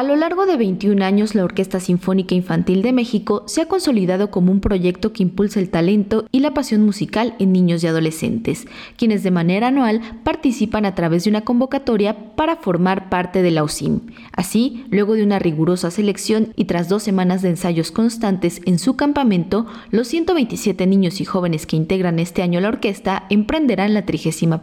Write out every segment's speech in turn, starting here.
A lo largo de 21 años, la Orquesta Sinfónica Infantil de México se ha consolidado como un proyecto que impulsa el talento y la pasión musical en niños y adolescentes, quienes de manera anual participan a través de una convocatoria para formar parte de la OSIM. Así, luego de una rigurosa selección y tras dos semanas de ensayos constantes en su campamento, los 127 niños y jóvenes que integran este año la orquesta emprenderán la 31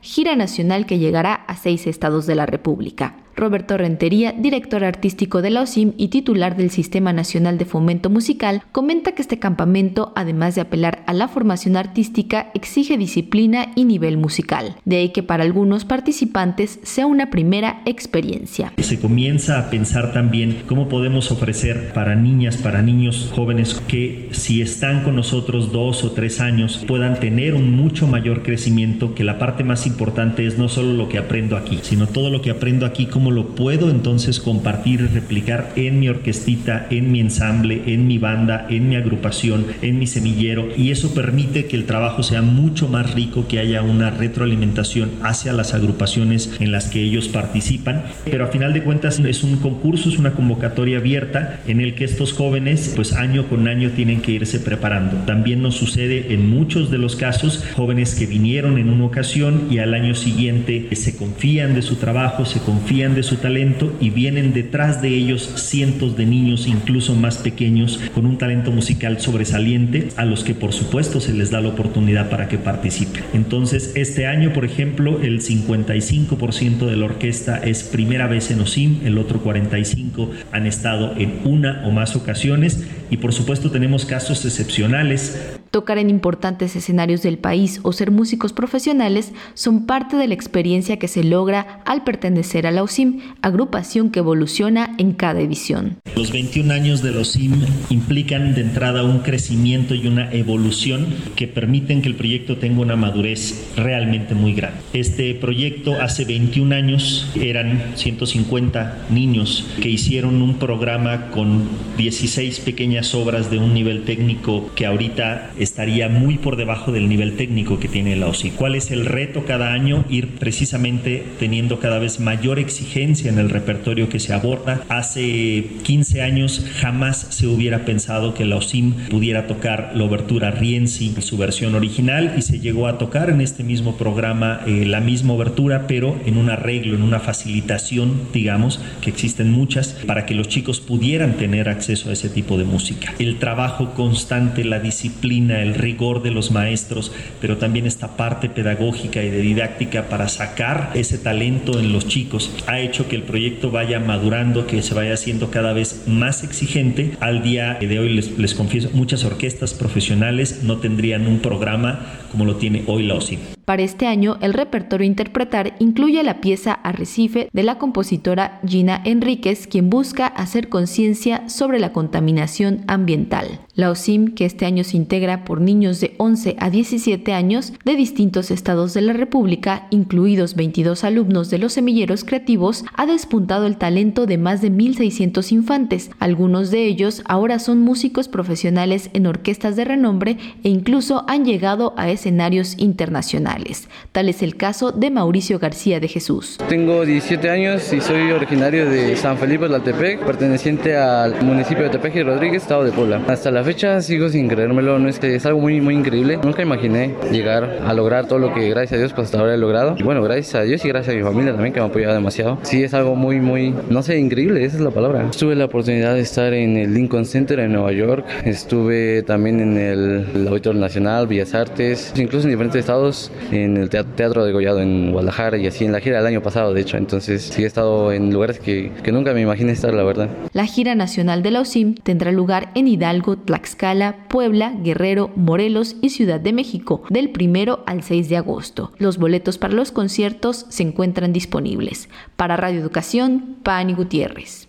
gira nacional que llegará a seis estados de la República. Roberto Rentería, director artístico de la OSIM y titular del Sistema Nacional de Fomento Musical, comenta que este campamento, además de apelar a la formación artística, exige disciplina y nivel musical. De ahí que para algunos participantes sea una primera experiencia. Se comienza a pensar también cómo podemos ofrecer para niñas, para niños jóvenes que si están con nosotros dos o tres años puedan tener un mucho mayor crecimiento, que la parte más importante es no solo lo que aprendo aquí, sino todo lo que aprendo aquí, como lo puedo entonces compartir y replicar en mi orquestita, en mi ensamble, en mi banda, en mi agrupación, en mi semillero y eso permite que el trabajo sea mucho más rico, que haya una retroalimentación hacia las agrupaciones en las que ellos participan, pero a final de cuentas es un concurso, es una convocatoria abierta en el que estos jóvenes pues año con año tienen que irse preparando. También nos sucede en muchos de los casos jóvenes que vinieron en una ocasión y al año siguiente se confían de su trabajo, se confían de su talento y vienen detrás de ellos cientos de niños, incluso más pequeños, con un talento musical sobresaliente, a los que por supuesto se les da la oportunidad para que participen. Entonces, este año, por ejemplo, el 55% de la orquesta es primera vez en OSIM, el otro 45% han estado en una o más ocasiones y por supuesto tenemos casos excepcionales Tocar en importantes escenarios del país o ser músicos profesionales son parte de la experiencia que se logra al pertenecer a la OSIM, agrupación que evoluciona en cada edición. Los 21 años de la OSIM implican de entrada un crecimiento y una evolución que permiten que el proyecto tenga una madurez realmente muy grande. Este proyecto hace 21 años eran 150 niños que hicieron un programa con 16 pequeñas obras de un nivel técnico que ahorita estaría muy por debajo del nivel técnico que tiene la OSI. ¿Cuál es el reto cada año? Ir precisamente teniendo cada vez mayor exigencia en el repertorio que se aborda. Hace 15 años jamás se hubiera pensado que la OSIM pudiera tocar la obertura Rienzi, su versión original, y se llegó a tocar en este mismo programa eh, la misma obertura, pero en un arreglo, en una facilitación, digamos, que existen muchas, para que los chicos pudieran tener acceso a ese tipo de música. El trabajo constante, la disciplina, el rigor de los maestros, pero también esta parte pedagógica y de didáctica para sacar ese talento en los chicos ha hecho que el proyecto vaya madurando, que se vaya haciendo cada vez más exigente. Al día de hoy les, les confieso, muchas orquestas profesionales no tendrían un programa como lo tiene hoy la OSI. Para este año, el repertorio interpretar incluye la pieza Arrecife de la compositora Gina Enríquez, quien busca hacer conciencia sobre la contaminación ambiental. La OSIM, que este año se integra por niños de 11 a 17 años de distintos estados de la República, incluidos 22 alumnos de los semilleros creativos, ha despuntado el talento de más de 1.600 infantes. Algunos de ellos ahora son músicos profesionales en orquestas de renombre e incluso han llegado a escenarios internacionales. Tal es el caso de Mauricio García de Jesús. Tengo 17 años y soy originario de San Felipe de Altepec, perteneciente al municipio de Tepeji Rodríguez, estado de Puebla. Hasta la fecha sigo sin creérmelo, no es que es algo muy muy increíble. Nunca imaginé llegar a lograr todo lo que gracias a Dios pues hasta ahora he logrado. Y bueno, gracias a Dios y gracias a mi familia también que me ha apoyado demasiado. Sí es algo muy muy no sé, increíble, esa es la palabra. Tuve la oportunidad de estar en el Lincoln Center en Nueva York, estuve también en el, el Auditorio Nacional, Bellas Artes, incluso en diferentes estados en el Teatro de Gollado en Guadalajara y así en la gira del año pasado, de hecho. Entonces sí he estado en lugares que, que nunca me imaginé estar, la verdad. La gira nacional de la OSIM tendrá lugar en Hidalgo, Tlaxcala, Puebla, Guerrero, Morelos y Ciudad de México del 1 al 6 de agosto. Los boletos para los conciertos se encuentran disponibles. Para Radio Educación, Pani Gutiérrez.